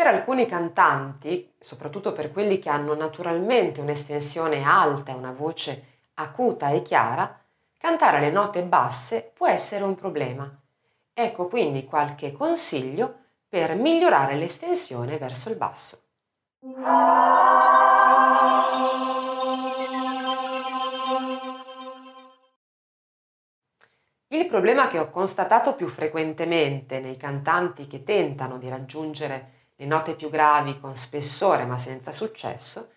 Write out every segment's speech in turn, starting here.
Per alcuni cantanti, soprattutto per quelli che hanno naturalmente un'estensione alta e una voce acuta e chiara, cantare le note basse può essere un problema. Ecco quindi qualche consiglio per migliorare l'estensione verso il basso. Il problema che ho constatato più frequentemente nei cantanti che tentano di raggiungere le note più gravi con spessore ma senza successo,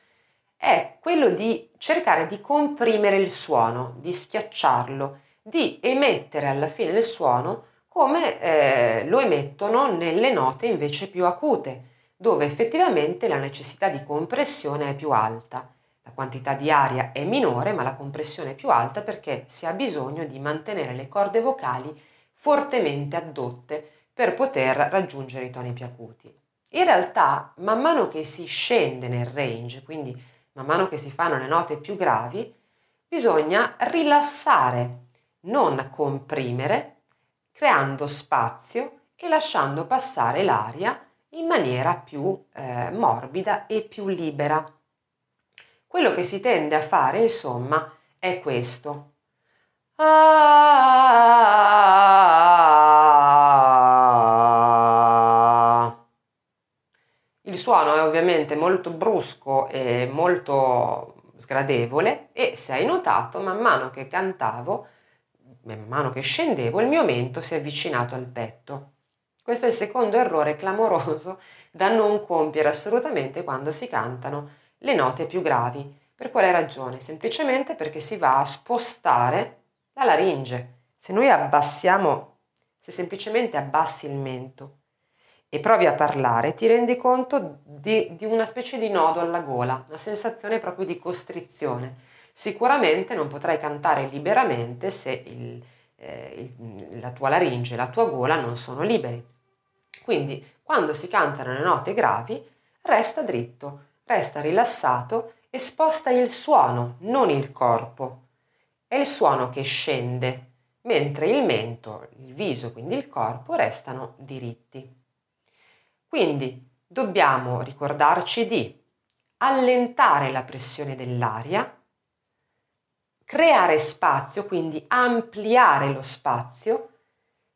è quello di cercare di comprimere il suono, di schiacciarlo, di emettere alla fine il suono come eh, lo emettono nelle note invece più acute, dove effettivamente la necessità di compressione è più alta. La quantità di aria è minore, ma la compressione è più alta perché si ha bisogno di mantenere le corde vocali fortemente addotte per poter raggiungere i toni più acuti. In realtà, man mano che si scende nel range, quindi man mano che si fanno le note più gravi, bisogna rilassare, non comprimere, creando spazio e lasciando passare l'aria in maniera più eh, morbida e più libera. Quello che si tende a fare, insomma, è questo. Il suono è ovviamente molto brusco e molto sgradevole e se hai notato, man mano che cantavo, man mano che scendevo, il mio mento si è avvicinato al petto. Questo è il secondo errore clamoroso da non compiere assolutamente quando si cantano le note più gravi. Per quale ragione? Semplicemente perché si va a spostare la laringe. Se noi abbassiamo, se semplicemente abbassi il mento e provi a parlare, ti rendi conto di, di una specie di nodo alla gola, una sensazione proprio di costrizione. Sicuramente non potrai cantare liberamente se il, eh, il, la tua laringe e la tua gola non sono liberi. Quindi, quando si cantano le note gravi, resta dritto, resta rilassato e sposta il suono, non il corpo. È il suono che scende, mentre il mento, il viso, quindi il corpo, restano diritti. Quindi dobbiamo ricordarci di allentare la pressione dell'aria, creare spazio, quindi ampliare lo spazio,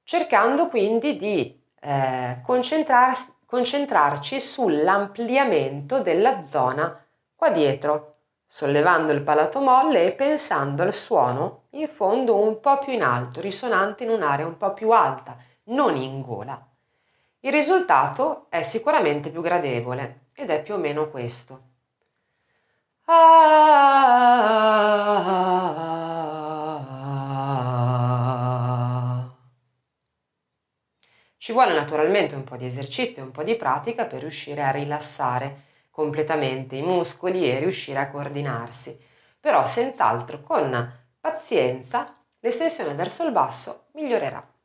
cercando quindi di eh, concentrar- concentrarci sull'ampliamento della zona qua dietro, sollevando il palato molle e pensando al suono in fondo un po' più in alto, risonante in un'area un po' più alta, non in gola. Il risultato è sicuramente più gradevole ed è più o meno questo. Ci vuole naturalmente un po' di esercizio, un po' di pratica per riuscire a rilassare completamente i muscoli e riuscire a coordinarsi. Però senz'altro con pazienza l'estensione verso il basso migliorerà.